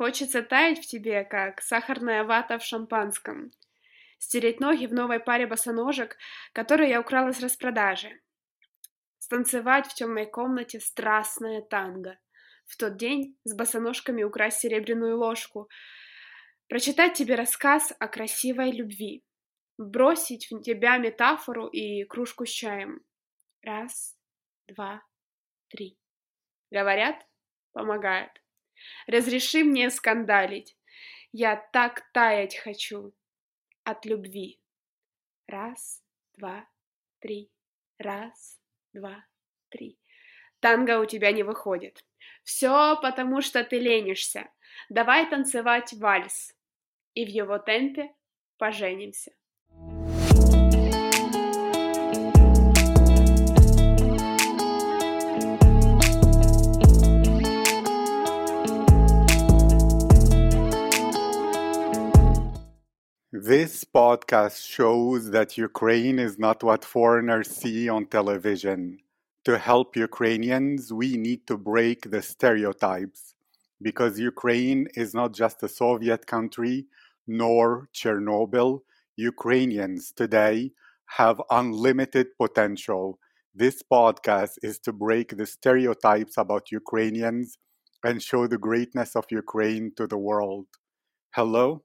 Хочется таять в тебе, как сахарная вата в шампанском. Стереть ноги в новой паре босоножек, которые я украла с распродажи. Станцевать в темной комнате страстное танго. В тот день с босоножками украсть серебряную ложку. Прочитать тебе рассказ о красивой любви. Бросить в тебя метафору и кружку с чаем. Раз, два, три. Говорят, помогает. Разреши мне скандалить. Я так таять хочу от любви. Раз, два, три. Раз, два, три. Танго у тебя не выходит. Все потому, что ты ленишься. Давай танцевать вальс. И в его темпе поженимся. This podcast shows that Ukraine is not what foreigners see on television. To help Ukrainians, we need to break the stereotypes because Ukraine is not just a Soviet country nor Chernobyl. Ukrainians today have unlimited potential. This podcast is to break the stereotypes about Ukrainians and show the greatness of Ukraine to the world. Hello,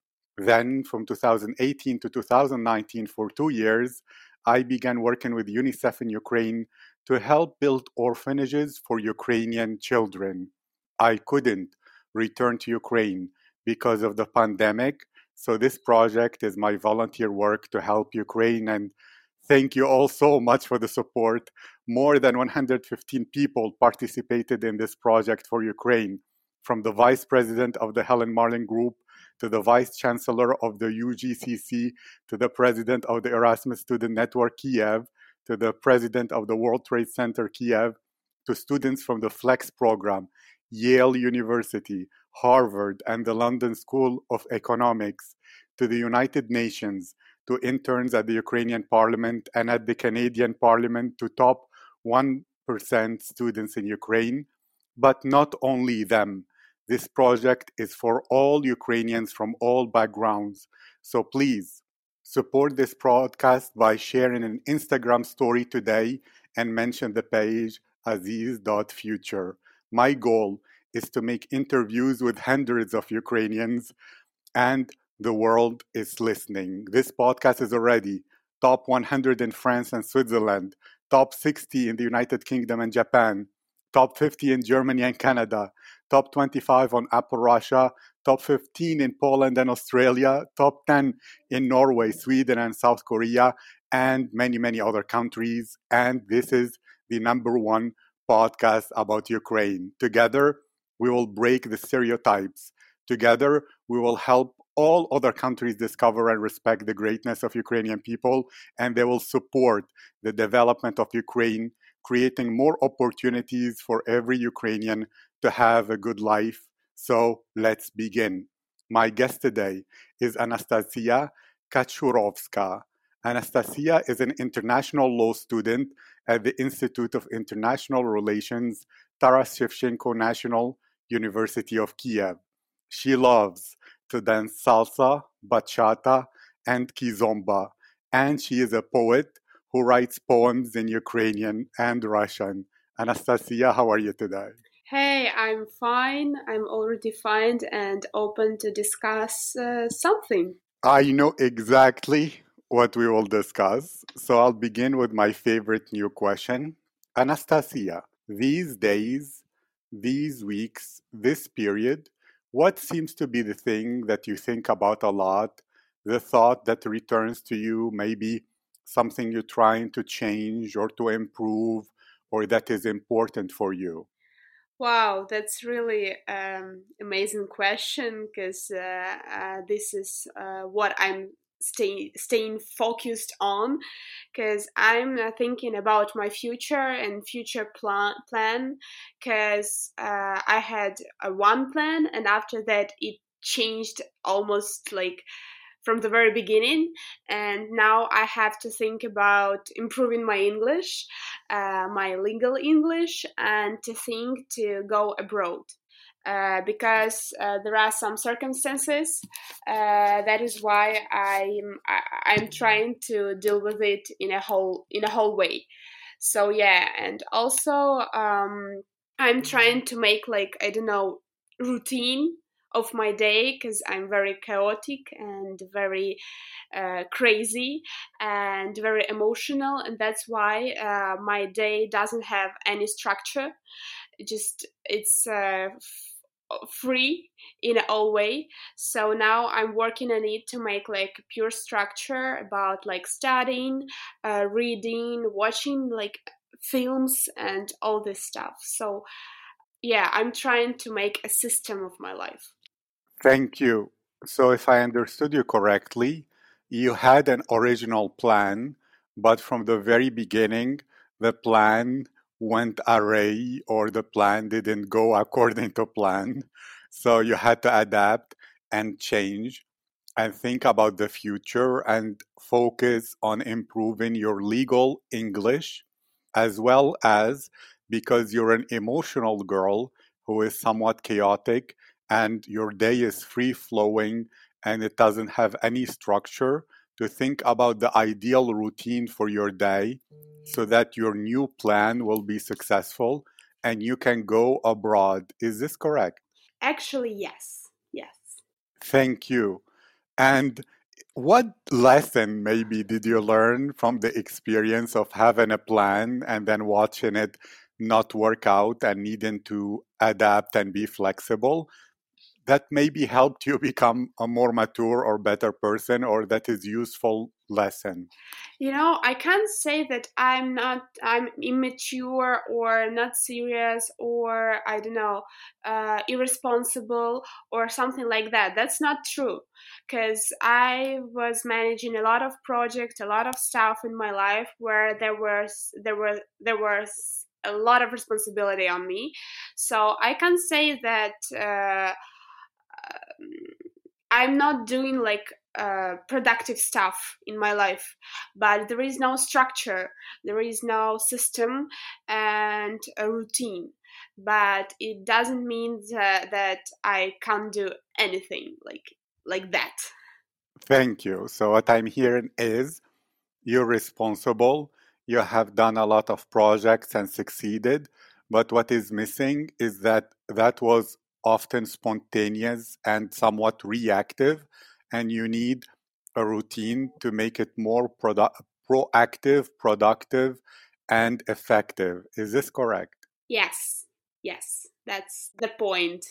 Then, from 2018 to 2019, for two years, I began working with UNICEF in Ukraine to help build orphanages for Ukrainian children. I couldn't return to Ukraine because of the pandemic, so this project is my volunteer work to help Ukraine and Thank you all so much for the support. More than 115 people participated in this project for Ukraine, from the vice president of the Helen Marlin Group to the Vice Chancellor of the UGCC, to the President of the Erasmus Student Network Kiev, to the President of the World Trade Center Kiev, to students from the FLEX program, Yale University, Harvard, and the London School of Economics, to the United Nations, to interns at the Ukrainian Parliament and at the Canadian Parliament, to top 1% students in Ukraine, but not only them. This project is for all Ukrainians from all backgrounds. So please support this broadcast by sharing an Instagram story today and mention the page aziz.future. My goal is to make interviews with hundreds of Ukrainians and the world is listening. This podcast is already top 100 in France and Switzerland, top 60 in the United Kingdom and Japan, top 50 in Germany and Canada, top 25 on Apple Russia, top 15 in Poland and Australia, top 10 in Norway, Sweden, and South Korea, and many, many other countries. And this is the number one podcast about Ukraine. Together, we will break the stereotypes. Together, we will help all other countries discover and respect the greatness of Ukrainian people, and they will support the development of Ukraine creating more opportunities for every Ukrainian to have a good life. So let's begin. My guest today is Anastasia Kachurovska. Anastasia is an international law student at the Institute of International Relations, Taras Shevchenko National University of Kiev. She loves to dance salsa, bachata, and kizomba, and she is a poet who writes poems in Ukrainian and Russian. Anastasia, how are you today? Hey, I'm fine. I'm already fine and open to discuss uh, something. I know exactly what we will discuss. So I'll begin with my favorite new question. Anastasia, these days, these weeks, this period, what seems to be the thing that you think about a lot, the thought that returns to you, maybe something you're trying to change or to improve or that is important for you? Wow, that's really um, amazing question because uh, uh, this is uh, what I'm staying staying focused on because I'm uh, thinking about my future and future plan plan because uh, I had a one plan and after that it changed almost like from the very beginning and now i have to think about improving my english uh, my legal english and to think to go abroad uh, because uh, there are some circumstances. Uh, that is why I'm I, am trying to deal with it in a whole in a whole way. So yeah, and also um, I'm trying to make like I don't know routine of my day because I'm very chaotic and very uh, crazy and very emotional, and that's why uh, my day doesn't have any structure. Just it's uh, free in all way. So now I'm working on it to make like pure structure about like studying, uh, reading, watching like films and all this stuff. So yeah, I'm trying to make a system of my life. Thank you. So, if I understood you correctly, you had an original plan, but from the very beginning, the plan went array or the plan didn't go according to plan. So, you had to adapt and change and think about the future and focus on improving your legal English as well as because you're an emotional girl who is somewhat chaotic and your day is free flowing and it doesn't have any structure, to think about the ideal routine for your day so that your new plan will be successful and you can go abroad. Is this correct? Actually, yes. Yes. Thank you. And what lesson maybe did you learn from the experience of having a plan and then watching it not work out and needing to adapt and be flexible? That maybe helped you become a more mature or better person or that is useful lesson? You know i can't say that i'm not i'm immature or not serious or i don't know uh, irresponsible or something like that. That's not true because i was managing a lot of projects a lot of stuff in my life where there was there were there was a lot of responsibility on me. So i can say that uh, I'm not doing like uh, productive stuff in my life, but there is no structure, there is no system and a routine. But it doesn't mean that, that I can't do anything like like that. Thank you. So what I'm hearing is you're responsible. You have done a lot of projects and succeeded, but what is missing is that that was often spontaneous and somewhat reactive, and you need a routine to make it more produ- proactive, productive, and effective. Is this correct? Yes, yes, that's the point.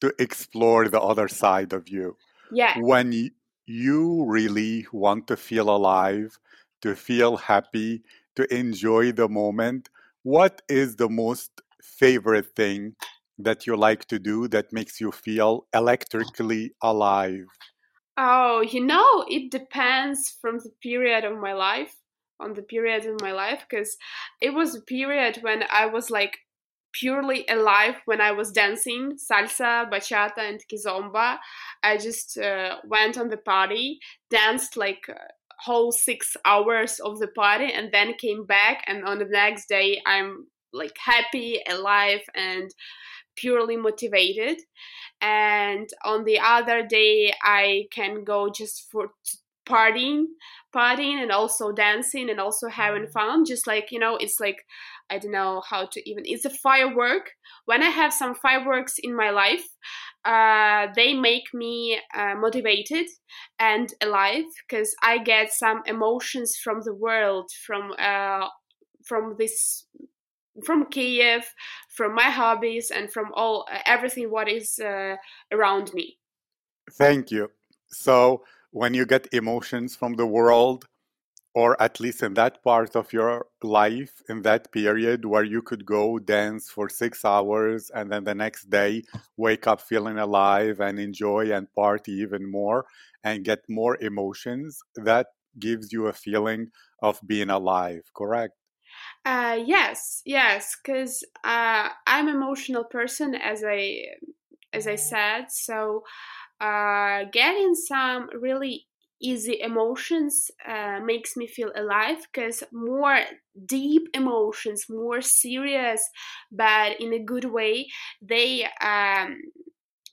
To explore the other side of you. Yeah. When you really want to feel alive, to feel happy, to enjoy the moment, what is the most favorite thing that you like to do that makes you feel electrically alive? Oh, you know, it depends from the period of my life, on the period of my life, because it was a period when I was like purely alive when I was dancing salsa, bachata, and kizomba. I just uh, went on the party, danced like whole six hours of the party, and then came back. And on the next day, I'm like happy, alive, and purely motivated. And on the other day i can go just for partying partying and also dancing and also having fun. Just like you know it's like i don't know how to even it's a firework. When i have some fireworks in my life uh, they make me uh, motivated and alive because i get some emotions from the world from uh, from this from Kiev, from my hobbies, and from all uh, everything what is uh, around me. Thank you. So when you get emotions from the world, or at least in that part of your life in that period where you could go dance for six hours and then the next day wake up feeling alive and enjoy and party even more and get more emotions that gives you a feeling of being alive correct uh, yes yes because uh, i'm emotional person as i as i said so uh, getting some really easy emotions uh, makes me feel alive because more deep emotions more serious but in a good way they um,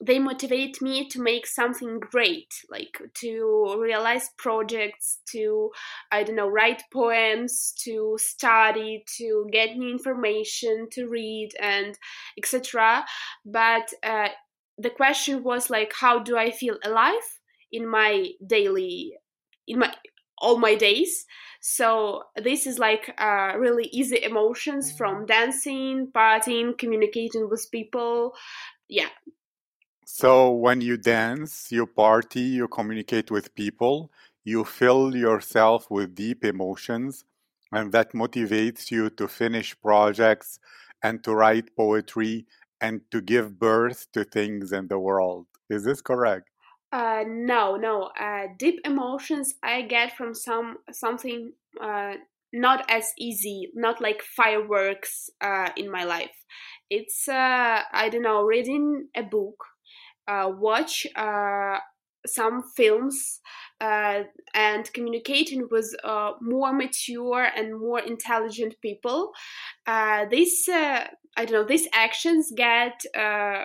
they motivate me to make something great like to realize projects to i don't know write poems to study to get new information to read and etc but uh, the question was like how do i feel alive in my daily in my all my days? So this is like uh, really easy emotions from dancing partying communicating with people. Yeah so when you dance you party you communicate with people you fill yourself with deep emotions and that motivates you to finish projects and to write poetry and to give birth to things in the world is this correct uh, no, no. Uh, deep emotions I get from some something uh, not as easy, not like fireworks uh, in my life. It's uh, I don't know, reading a book, watch uh, some films, uh, and communicating with uh, more mature and more intelligent people. Uh, this uh, I don't know. These actions get uh,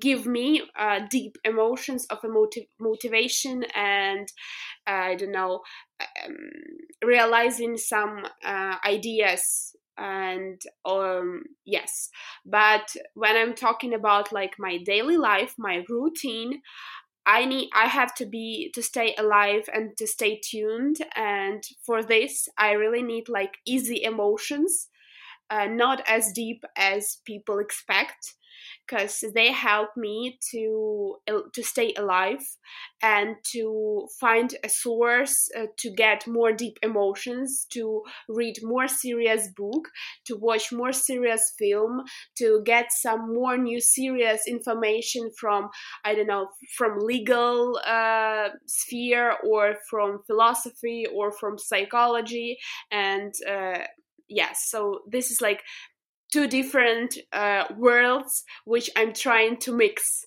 give me uh, deep emotions of a motiv- motivation and uh, I don't know um, realizing some uh, ideas and um, yes. But when I'm talking about like my daily life my routine I need I have to be to stay alive and to stay tuned. And for this I really need like easy emotions uh, not as deep as people expect because they help me to to stay alive and to find a source uh, to get more deep emotions to read more serious book to watch more serious film to get some more new serious information from i don't know from legal uh, sphere or from philosophy or from psychology and uh, yes so this is like two different uh, worlds which I'm trying to mix.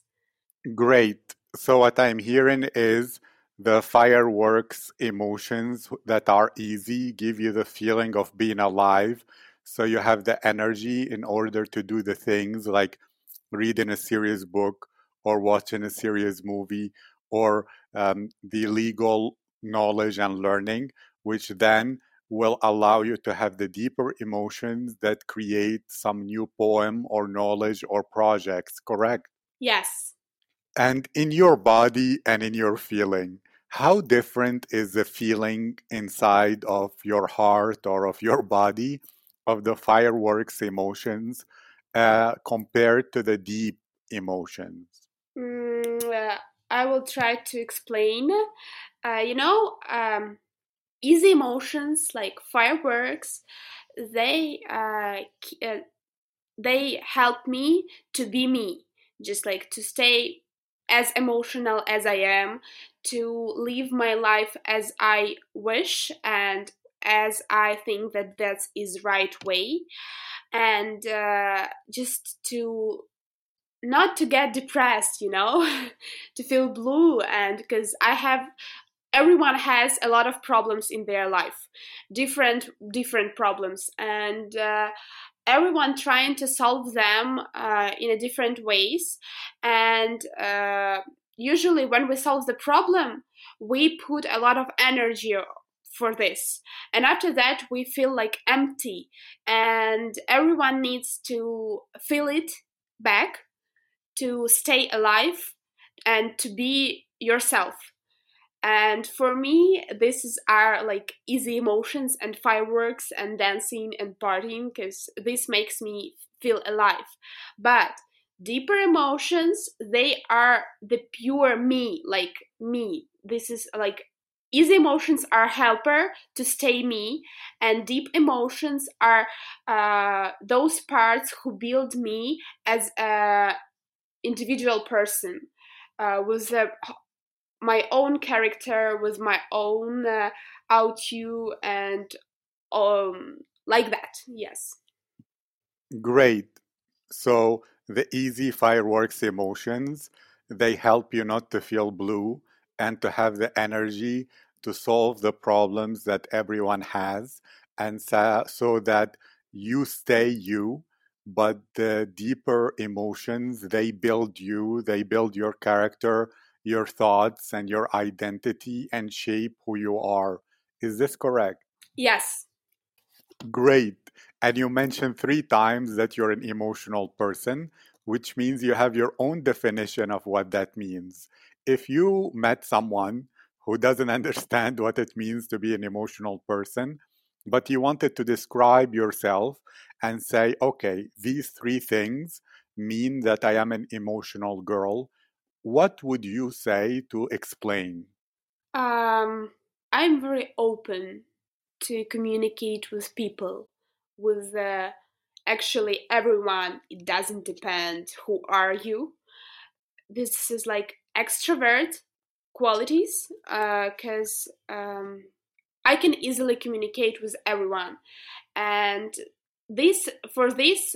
Great. So, what I'm hearing is the fireworks emotions that are easy give you the feeling of being alive. So, you have the energy in order to do the things like reading a serious book or watching a serious movie or um, the legal knowledge and learning, which then will allow you to have the deeper emotions that create some new poem or knowledge or projects, correct? Yes. And in your body and in your feeling, how different is the feeling inside of your heart or of your body of the fireworks emotions uh, compared to the deep emotions? Mm, uh, I will try to explain. Uh, you know, um, easy emotions like fireworks they uh, uh, they help me to be me just like to stay as emotional as i am to live my life as i wish and as i think that that is right way. And uh, just to not to get depressed you know to feel blue and because i have everyone has a lot of problems in their life different different problems and uh, everyone trying to solve them uh, in a different ways. And uh, usually when we solve the problem we put a lot of energy for this. And after that we feel like empty. And everyone needs to feel it back to stay alive and to be yourself and for me this is our like easy emotions and fireworks and dancing and partying because this makes me feel alive. But deeper emotions they are the pure me like me. This is like easy emotions are helper to stay me and deep emotions are uh, those parts who build me as a individual person. Uh, with uh, my own character with my own uh, you and um like that yes. Great. So the easy fireworks emotions they help you not to feel blue and to have the energy to solve the problems that everyone has and so, so that you stay you but the deeper emotions they build you they build your character your thoughts and your identity and shape who you are. Is this correct? Yes. Great. And you mentioned three times that you're an emotional person which means you have your own definition of what that means. If you met someone who doesn't understand what it means to be an emotional person, but you wanted to describe yourself and say, okay, these three things mean that I am an emotional girl, what would you say to explain? Um, I'm very open to communicate with people, with uh, actually everyone. It doesn't depend who are you. This is like extrovert qualities because uh, um, I can easily communicate with everyone, and this for this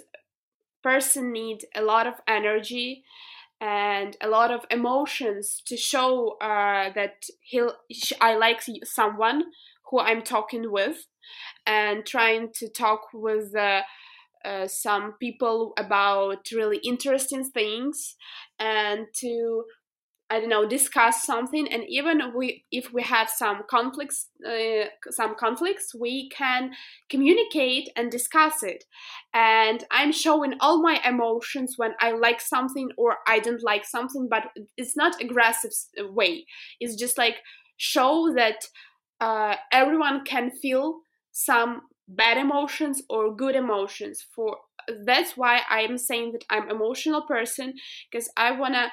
person need a lot of energy and a lot of emotions to show uh, that he'll I like someone who I'm talking with and trying to talk with uh, uh, some people about really interesting things and to I don't know, discuss something, and even we, if we have some conflicts, uh, some conflicts, we can communicate and discuss it. And I'm showing all my emotions when I like something or I don't like something, but it's not aggressive way. It's just like show that uh, everyone can feel some bad emotions or good emotions. For that's why I'm saying that I'm emotional person because I wanna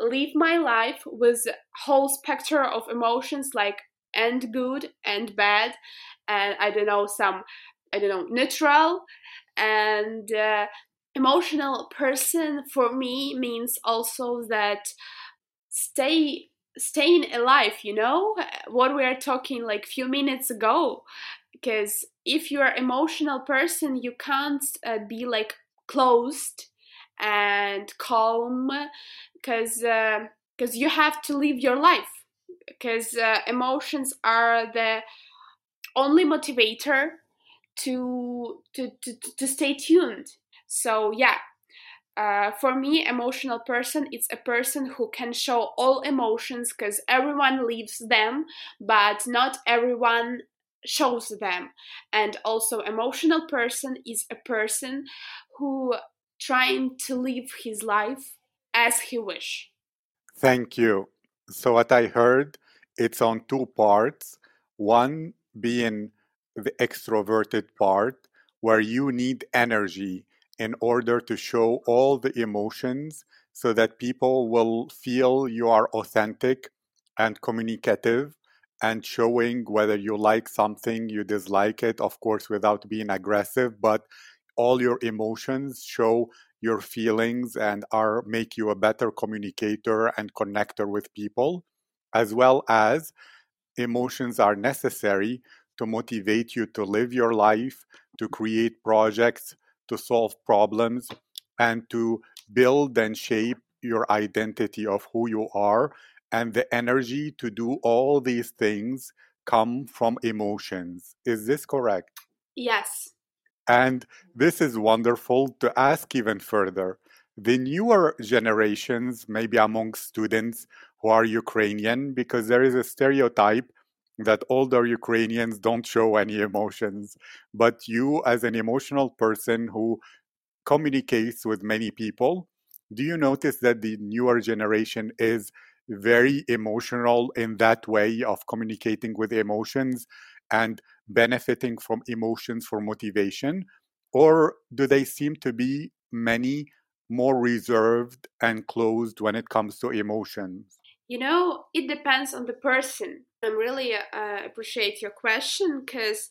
live my life with whole spectrum of emotions like and good and bad and i don't know some i don't know neutral and uh, emotional person for me means also that stay staying alive you know? What we are talking like few minutes ago because if you're emotional person you can't uh, be like closed and calm because because uh, you have to live your life because uh, emotions are the only motivator to, to to to stay tuned. So yeah uh, for me emotional person it's a person who can show all emotions because everyone lives them but not everyone shows them. And also emotional person is a person who trying to live his life as he wish. Thank you. So what I heard, it's on two parts. One being the extroverted part, where you need energy in order to show all the emotions so that people will feel you are authentic and communicative and showing whether you like something, you dislike it, of course, without being aggressive, but all your emotions show your feelings and are make you a better communicator and connector with people as well as emotions are necessary to motivate you to live your life to create projects to solve problems and to build and shape your identity of who you are. And the energy to do all these things come from emotions. Is this correct? Yes and this is wonderful to ask even further. The newer generations, maybe among students who are Ukrainian, because there is a stereotype that older Ukrainians don't show any emotions. But you, as an emotional person who communicates with many people, do you notice that the newer generation is very emotional in that way of communicating with emotions and benefiting from emotions for motivation? Or do they seem to be many more reserved and closed when it comes to emotions? You know, it depends on the person. I really uh, appreciate your question because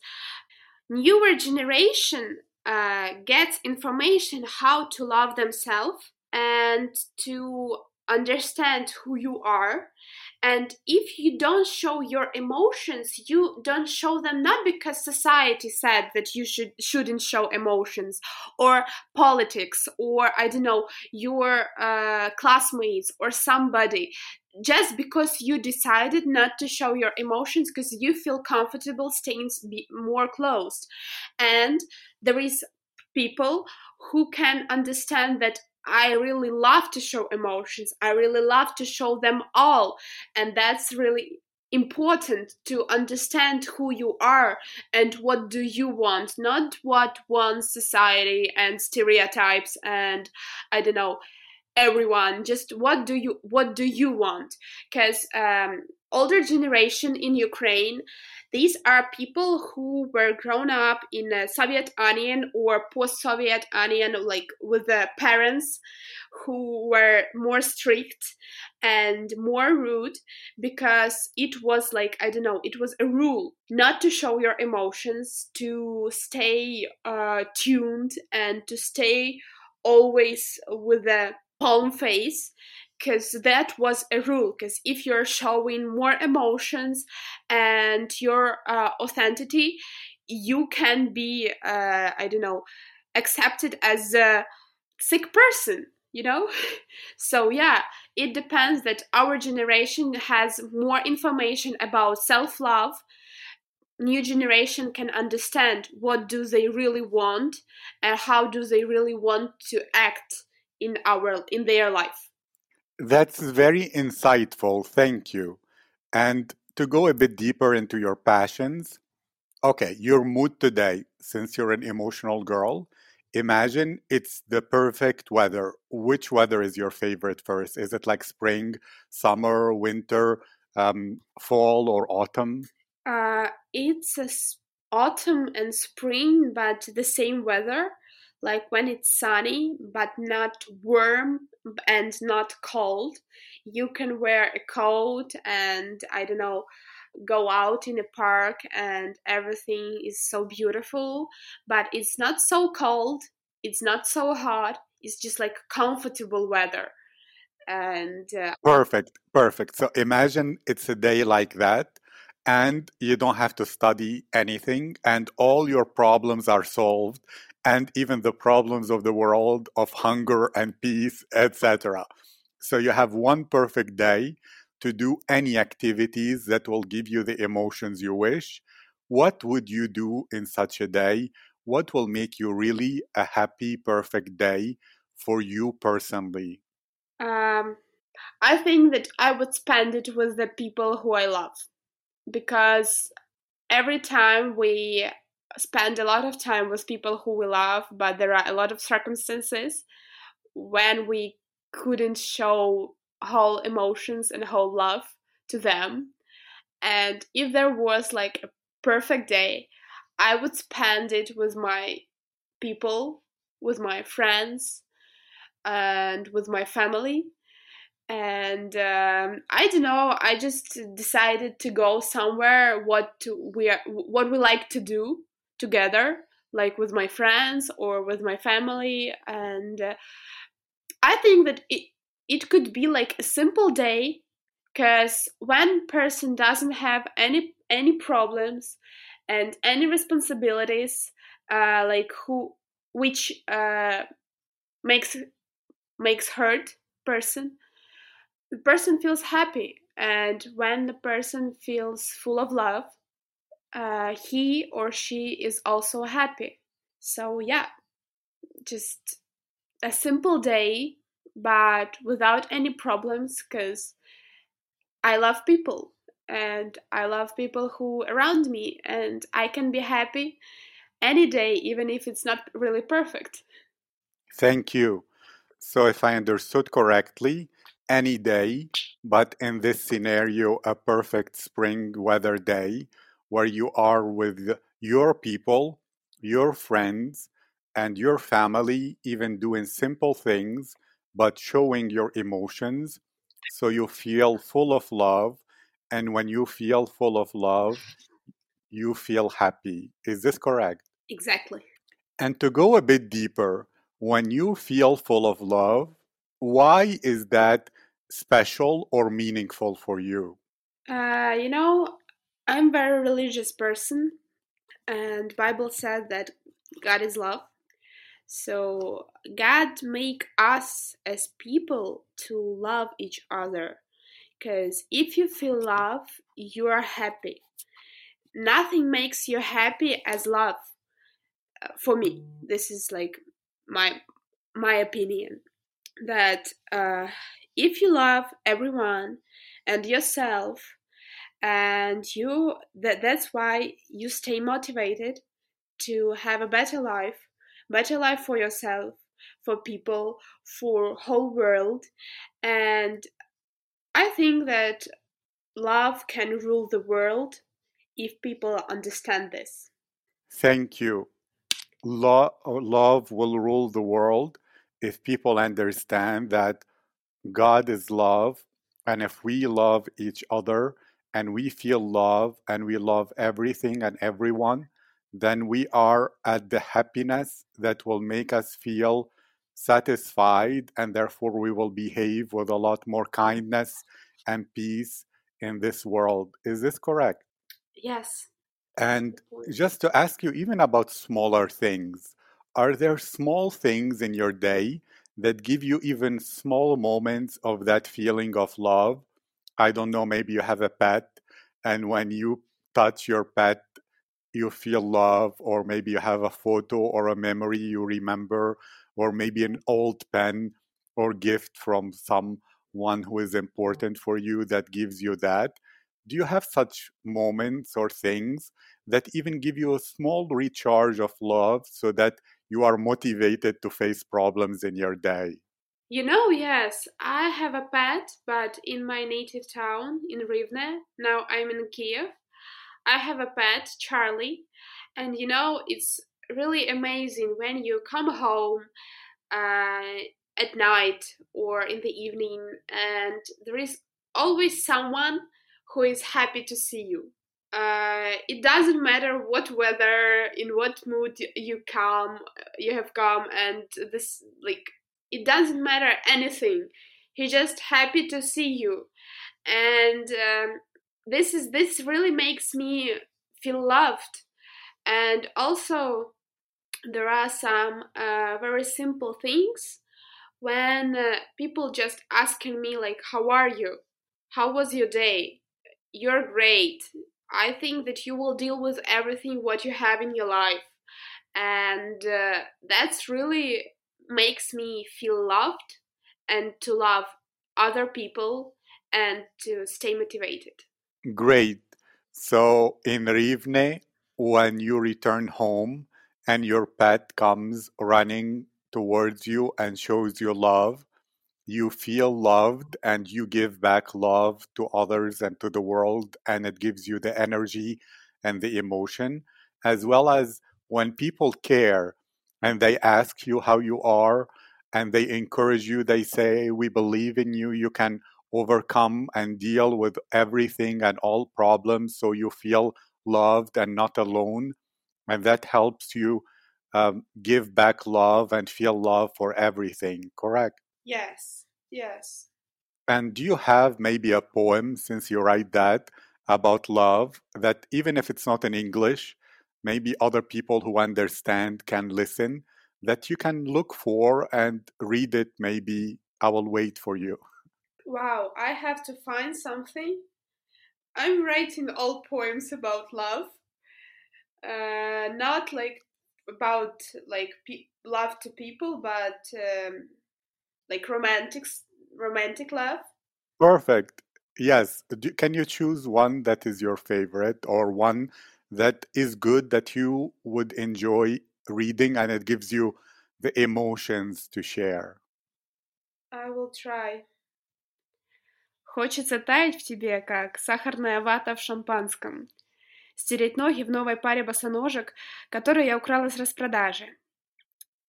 newer generation uh, gets information how to love themselves and to understand who you are and if you don't show your emotions you don't show them not because society said that you should shouldn't show emotions or politics or i don't know your uh, classmates or somebody. Just because you decided not to show your emotions because you feel comfortable staying more closed. And there is people who can understand that I really love to show emotions. I really love to show them all. And that's really important to understand who you are and what do you want not what wants society and stereotypes and i don't know everyone just what do you what do you want because um, older generation in ukraine these are people who were grown up in a Soviet Union or post-Soviet Union, like with the parents who were more strict and more rude because it was like I don't know, it was a rule not to show your emotions, to stay uh, tuned, and to stay always with a palm face because that was a rule because if you're showing more emotions and your uh, authenticity you can be uh, i don't know accepted as a sick person you know? So yeah it depends that our generation has more information about self-love. New generation can understand what do they really want and how do they really want to act in our in their life that's very insightful. Thank you. And to go a bit deeper into your passions, okay, your mood today, since you're an emotional girl, imagine it's the perfect weather. Which weather is your favorite first? Is it like spring, summer, winter, um, fall, or autumn? Uh, it's autumn and spring, but the same weather like when it's sunny but not warm and not cold you can wear a coat and i don't know go out in a park and everything is so beautiful. But it's not so cold it's not so hot it's just like comfortable weather. And uh, perfect perfect. So imagine it's a day like that and you don't have to study anything and all your problems are solved and even the problems of the world of hunger and peace, etc. So you have one perfect day to do any activities that will give you the emotions you wish. What would you do in such a day? What will make you really a happy, perfect day for you personally? Um, I think that I would spend it with the people who I love because every time we spend a lot of time with people who we love, but there are a lot of circumstances when we couldn't show whole emotions and whole love to them. And if there was like a perfect day, I would spend it with my people, with my friends, and with my family. And um, I don't know. I just decided to go somewhere. What to, we are, what we like to do, together like with my friends or with my family and uh, i think that it, it could be like a simple day because one person doesn't have any any problems and any responsibilities uh, like who which uh, makes makes hurt person the person feels happy and when the person feels full of love uh, he or she is also happy. So, yeah, just a simple day, but without any problems because I love people and I love people who around me, and I can be happy any day, even if it's not really perfect. Thank you. So, if I understood correctly, any day, but in this scenario, a perfect spring weather day where you are with your people, your friends, and your family, even doing simple things, but showing your emotions so you feel full of love. And when you feel full of love, you feel happy. Is this correct? Exactly. And to go a bit deeper, when you feel full of love, why is that special or meaningful for you? Uh, you know, I'm very religious person, and Bible says that God is love. So God make us as people to love each other. Because if you feel love, you are happy. Nothing makes you happy as love. Uh, for me, this is like my my opinion. That uh, if you love everyone and yourself, and you that that's why you stay motivated to have a better life better life for yourself for people for whole world and i think that love can rule the world if people understand this Thank you. Lo- love will rule the world if people understand that God is love, and if we love each other and we feel love and we love everything and everyone, then we are at the happiness that will make us feel satisfied, and therefore we will behave with a lot more kindness and peace in this world. Is this correct? yes And just to ask you, even about smaller things, are there small things in your day that give you even small moments of that feeling of love? I don't know, maybe you have a pet, and when you touch your pet, you feel love, or maybe you have a photo or a memory you remember, or maybe an old pen or gift from someone who is important for you that gives you that. Do you have such moments or things that even give you a small recharge of love so that you are motivated to face problems in your day? You know, yes, I have a pet, but in my native town in Rivne, now I'm in Kiev. I have a pet, Charlie, and you know, it's really amazing when you come home uh, at night or in the evening, and there is always someone who is happy to see you. Uh, it doesn't matter what weather, in what mood you come, you have come, and this like it doesn't matter anything. He's just happy to see you, and um, this is this really makes me feel loved. And also, there are some uh, very simple things when uh, people just asking me like, "How are you? How was your day? You're great. I think that you will deal with everything what you have in your life." and uh, that's really makes me feel loved and to love other people and to stay motivated Great. So in Rivne, when you return home and your pet comes running towards you and shows you love, you feel loved and you give back love to others and to the world, and it gives you the energy and the emotion, as well as when people care and they ask you how you are and they encourage you, they say, We believe in you, you can overcome and deal with everything and all problems so you feel loved and not alone. And that helps you um, give back love and feel love for everything, correct? yes yes And do you have maybe a poem, since you write that, about love, that even if it's not in English, maybe other people who understand can listen, that you can look for and read it? Maybe I will wait for you. wow i have to find something i'm writing all poems about love uh, not like about like pe- love to people but um, like romantic romantic love Perfect. Yes. Do, can you choose one that is your favorite or one that is good that you would enjoy reading and it gives you the emotions to share? i will try Хочется таять в тебе, как сахарная вата в шампанском. Стереть ноги в новой паре босоножек, которые я украла с распродажи.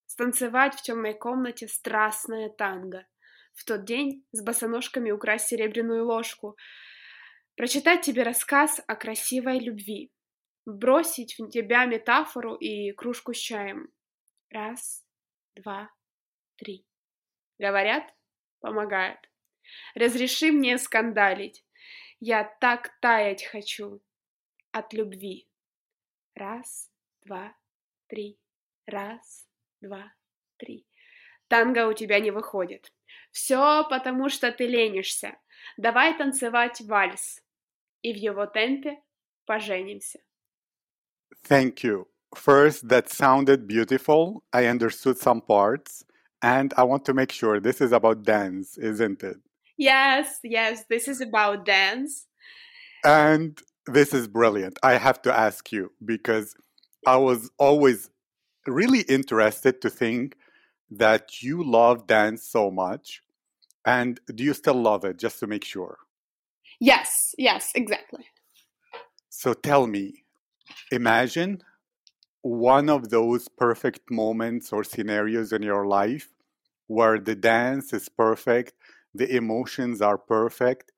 Станцевать в темной комнате страстное танго. в тот день с босоножками украсть серебряную ложку, прочитать тебе рассказ о красивой любви, бросить в тебя метафору и кружку с чаем. Раз, два, три. Говорят, помогает. Разреши мне скандалить. Я так таять хочу от любви. Раз, два, три. Раз, два, три. Танго у тебя не выходит. Все потому, что ты ленишься. Давай танцевать вальс. И в его темпе поженимся. Thank you. First, that sounded beautiful. I understood some parts. And I want to make sure this is about dance, isn't it? Yes, yes, this is about dance. And this is brilliant. I have to ask you because I was always really interested to think that you love dance so much. And do you still love it, just to make sure? Yes, yes, exactly. So tell me, imagine one of those perfect moments or scenarios in your life where the dance is perfect, the emotions are perfect.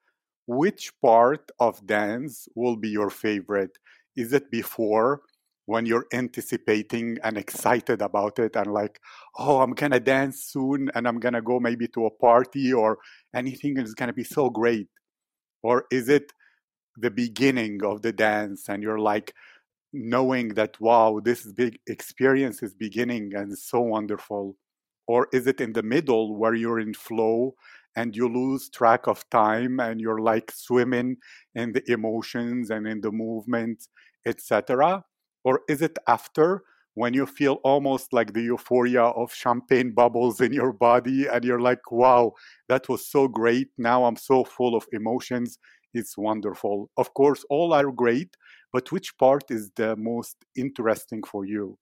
Which part of dance will be your favorite? Is it before when you're anticipating and excited about it and like, oh, I'm gonna dance soon and I'm gonna go maybe to a party or anything is gonna be so great? Or is it the beginning of the dance and you're like knowing that, wow, this big experience is beginning and so wonderful? Or is it in the middle where you're in flow and you lose track of time and you're like swimming in the emotions and in the movement, etc.? Or is it after when you feel almost like the euphoria of champagne bubbles in your body and you're like, wow, that was so great. Now I'm so full of emotions. It's wonderful. Of course, all are great, but which part is the most interesting for you?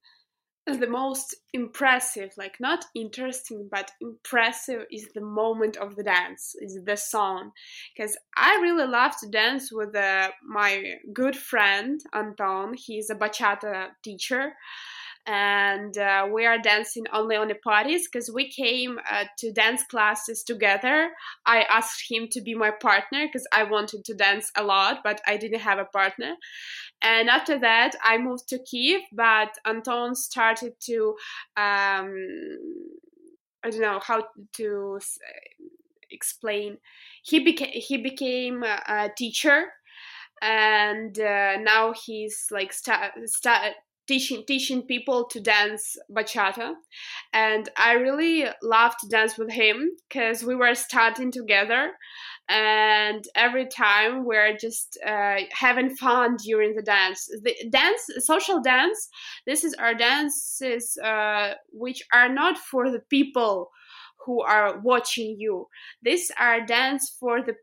the most impressive like not interesting but impressive is the moment of the dance is the song. Because i really love to dance with uh, my good friend anton. He's a bachata teacher and uh, we are dancing only on the parties because we came uh, to dance classes together. I asked him to be my partner because I wanted to dance a lot, but I didn't have a partner. And after that, I moved to Kiev, but Anton started to, um, I don't know how to explain. He became he became a teacher and uh, now he's like start teaching teaching people to dance bachata. And i really loved to dance with him because we were starting together. And every time we're just uh, having fun during the dance. The dance social dance this is our dances uh, which are not for the people who are watching you. These are dance for the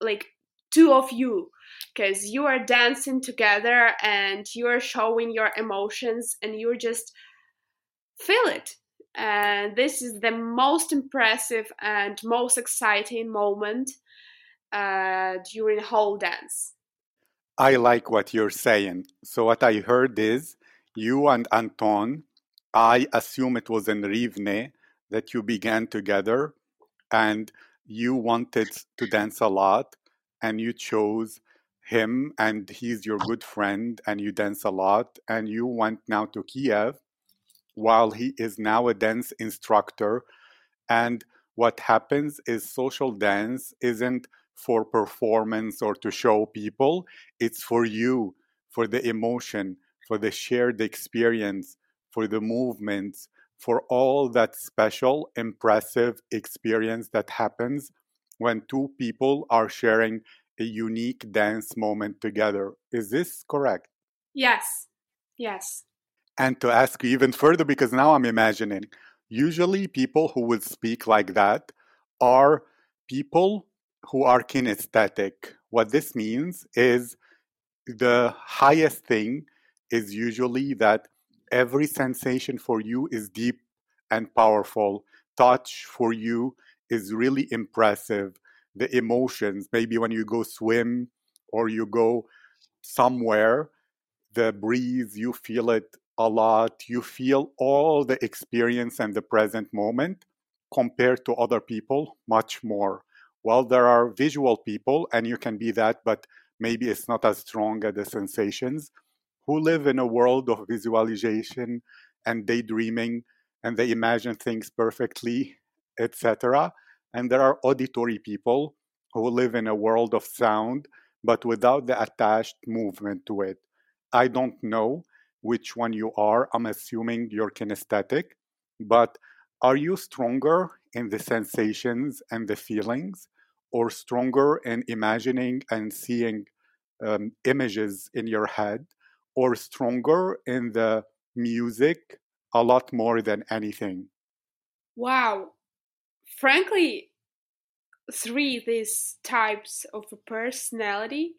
like two of you because you are dancing together and you are showing your emotions and you just feel it. And this is the most impressive and most exciting moment uh, during whole dance. I like what you're saying. So what i heard is you and anton i assume it was in rivne that you began together and you wanted to dance a lot and you chose him and he's your good friend and you dance a lot and you went now to Kiev while he is now a dance instructor. And what happens is social dance isn't for performance or to show people. It's for you for the emotion for the shared experience for the movements for all that special impressive experience that happens when two people are sharing a unique dance moment together. Is this correct? Yes, yes. And to ask you even further, because now I'm imagining, usually people who would speak like that are people who are kinesthetic. What this means is the highest thing is usually that every sensation for you is deep and powerful. Touch for you is really impressive the emotions. Maybe when you go swim or you go somewhere, the breeze, you feel it a lot. You feel all the experience and the present moment compared to other people? Much more. Well, there are visual people, and you can be that, but maybe it's not as strong as the sensations, who live in a world of visualization and daydreaming, and they imagine things perfectly, etc. And there are auditory people who live in a world of sound, but without the attached movement to it. I don't know which one you are. I'm assuming you're kinesthetic, but are you stronger in the sensations and the feelings, or stronger in imagining and seeing um, images in your head, or stronger in the music a lot more than anything? Wow. Frankly, three these types of personality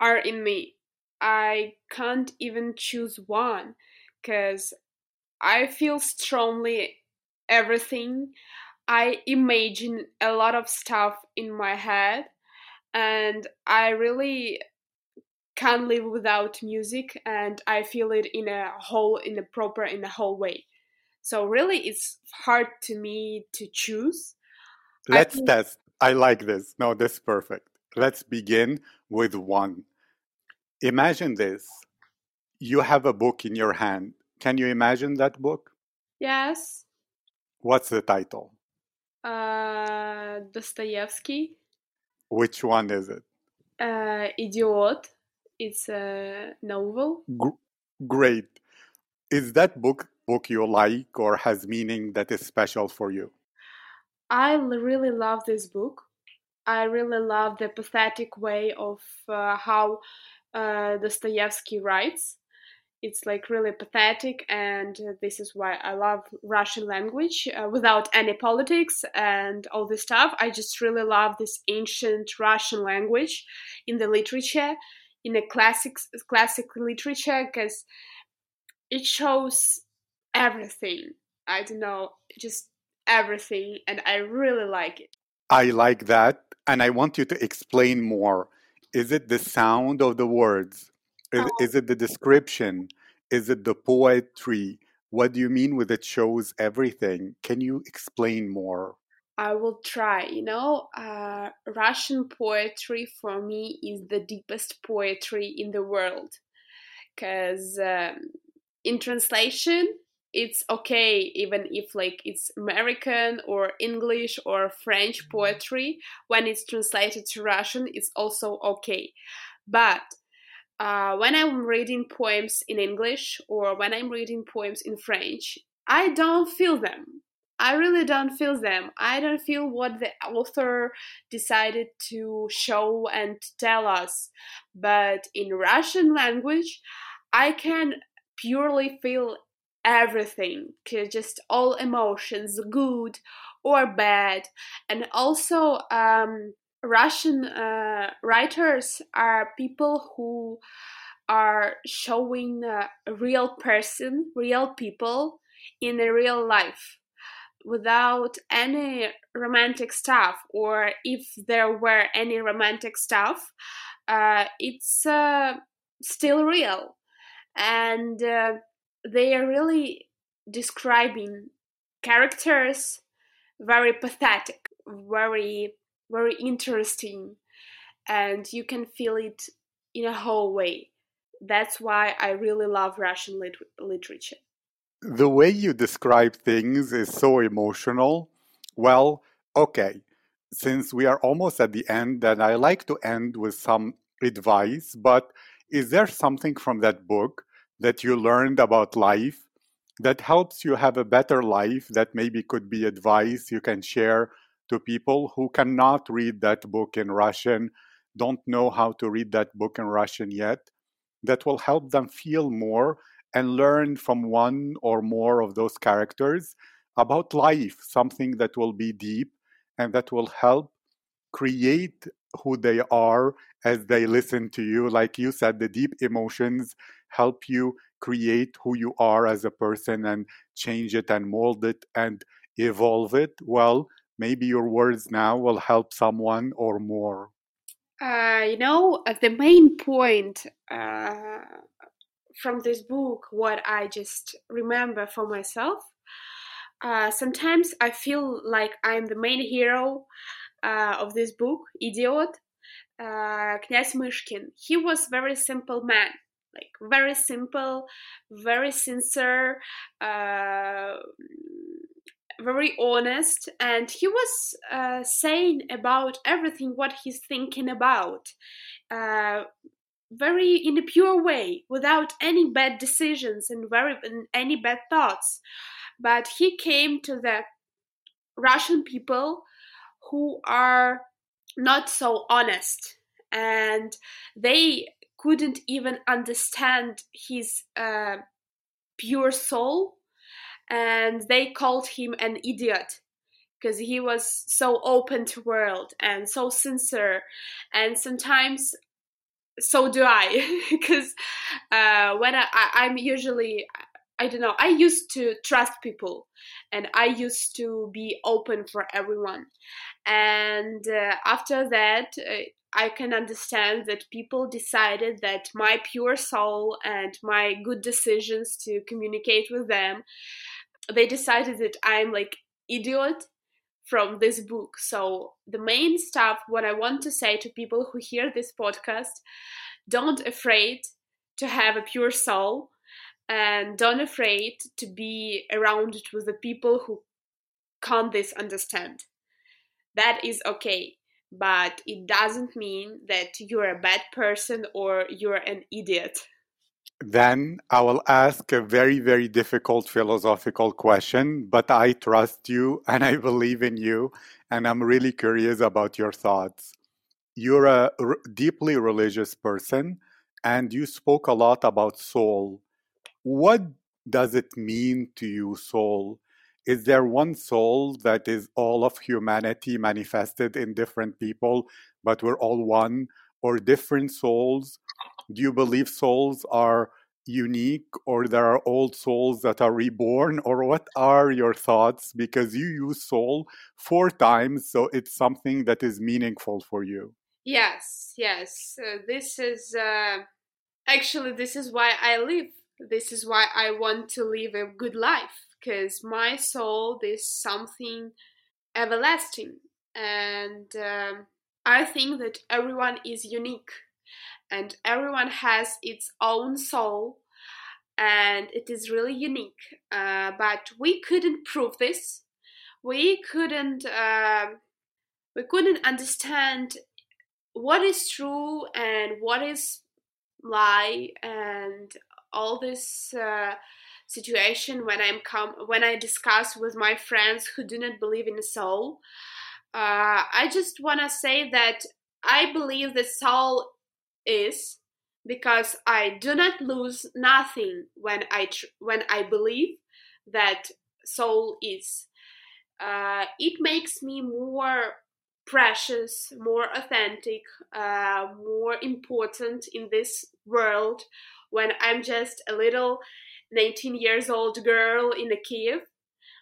are in me. I can't even choose one because I feel strongly everything. I imagine a lot of stuff in my head and I really can't live without music and I feel it in a whole in a proper in a whole way. So really it's hard to me to choose. Let's think... test. I like this. No, this is perfect. Let's begin with one. Imagine this. You have a book in your hand. Can you imagine that book? Yes. What's the title? Uh, Dostoevsky. Which one is it? Uh, Idiot. It's a novel. G- great. Is that book book you like or has meaning that is special for you? I really love this book. I really love the pathetic way of uh, how uh, Dostoevsky writes. It's like really pathetic, and uh, this is why I love Russian language uh, without any politics and all this stuff. I just really love this ancient Russian language in the literature, in the classic classic literature, because it shows everything. I don't know, just everything, and I really like it. I like that, and I want you to explain more is it the sound of the words? Is, oh. is it the description? Is it the poetry? What do you mean with it shows everything? Can you explain more? I will try. You know, uh, Russian poetry for me is the deepest poetry in the world. Because um, in translation, it's okay even if like it's american or english or french poetry when it's translated to russian it's also okay. But uh, when i'm reading poems in english or when i'm reading poems in french i don't feel them. I really don't feel them. I don't feel what the author decided to show and tell us. But in russian language i can purely feel everything just all emotions good or bad. And also um, russian uh, writers are people who are showing a real person real people in a real life without any romantic stuff. Or if there were any romantic stuff uh, it's uh, still real. And uh, they are really describing characters very pathetic, very very interesting, and you can feel it in a whole way. That's why I really love Russian lit- literature. The way you describe things is so emotional. Well, okay, since we are almost at the end, and I like to end with some advice, but is there something from that book that you learned about life that helps you have a better life that maybe could be advice you can share to people who cannot read that book in Russian, don't know how to read that book in Russian yet, that will help them feel more and learn from one or more of those characters about life, something that will be deep and that will help create who they are as they listen to you. Like you said, the deep emotions help you create who you are as a person and change it and mold it and evolve it, well, maybe your words now will help someone or more. Uh, you know, uh, the main point uh, from this book, what I just remember for myself, uh, sometimes I feel like I'm the main hero uh, of this book, Idiot, uh, Knyaz Myshkin. He was very simple man like very simple, very sincere, uh, very honest, and he was uh, saying about everything what he's thinking about. Uh, very in a pure way without any bad decisions and very any bad thoughts but he came to the russian people who are not so honest and they couldn't even understand his uh, pure soul and they called him an idiot because he was so open to world and so sincere and sometimes so do I because uh, when I, I, am usually I don't know I used to trust people and I used to be open for everyone. And uh, after that uh, I can understand that people decided that my pure soul and my good decisions to communicate with them they decided that I'm like idiot from this book. So the main stuff what I want to say to people who hear this podcast, don't afraid to have a pure soul and don't afraid to be around with the people who can't this understand. That is okay, but it doesn't mean that you're a bad person or you're an idiot. Then I will ask a very, very difficult philosophical question, but I trust you and I believe in you, and I'm really curious about your thoughts. You're a r- deeply religious person, and you spoke a lot about soul. What does it mean to you, soul? Is there one soul that is all of humanity manifested in different people, but we're all one, or different souls? do you believe souls are unique or there are old souls that are reborn or what are your thoughts? Because you use soul four times so it's something that is meaningful for you. Yes yes. Uh, this is uh, actually this is why i live. This is why i want to live a good life because my soul is something everlasting and um, i think that everyone is unique and everyone has its own soul and it is really unique. Uh, but we couldn't prove this. We couldn't uh, we couldn't understand what is true and what is lie and all this uh, situation when i'm come when i discuss with my friends who do not believe in the soul uh, i just want to say that i believe the soul is because I do not lose nothing when I tr- when I believe that soul is. Uh, it makes me more precious, more authentic, uh, more important in this world when I'm just a little 19 years old girl in a Kiev.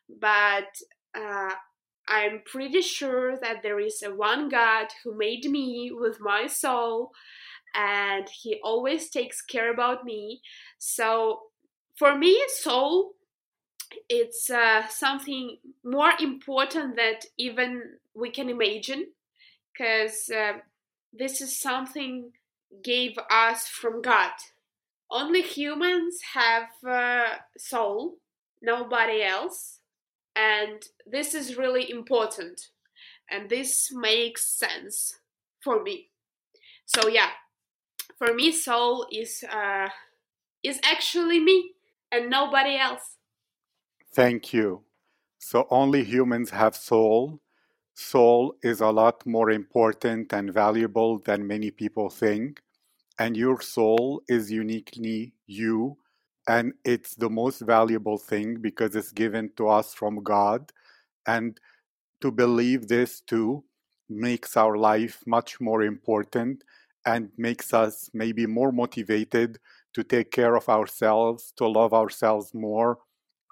But uh, I'm pretty sure that there is a one God who made me with my soul and he always takes care about me. So for me, soul it's uh, something more important that even we can imagine because uh, this is something gave us from god only humans have uh, soul nobody else and this is really important and this makes sense for me. So yeah for me soul is uh, is actually me and nobody else. Thank you. So only humans have soul. Soul is a lot more important and valuable than many people think and your soul is uniquely you and it's the most valuable thing because it's given to us from god. And to believe this too makes our life much more important and makes us maybe more motivated to take care of ourselves, to love ourselves more,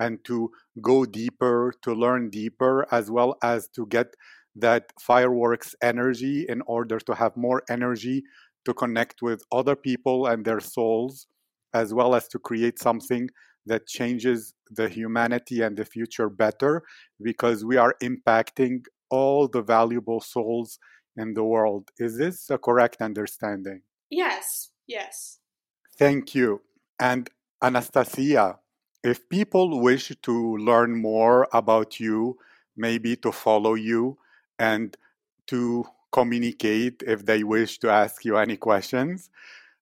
and to go deeper, to learn deeper, as well as to get that fireworks energy in order to have more energy to connect with other people and their souls, as well as to create something that changes the humanity and the future better because we are impacting all the valuable souls in the world. Is this a correct understanding? Yes, yes. Thank you. And Anastasia, if people wish to learn more about you, maybe to follow you and to communicate if they wish to ask you any questions,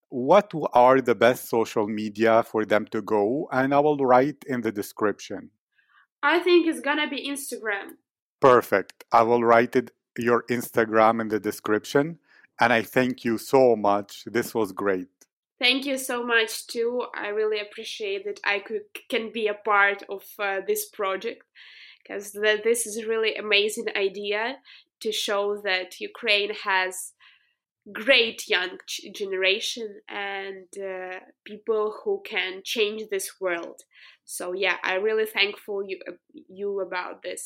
what are the best social media for them to go? And I will write in the description. I think it's gonna be Instagram. Perfect. I will write it your Instagram in the description. And I thank you so much. This was great. Thank you so much too. I really appreciate that I could can be a part of uh, this project because this is a really amazing idea to show that Ukraine has great young generation and uh, people who can change this world. So yeah, I really thankful you you about this.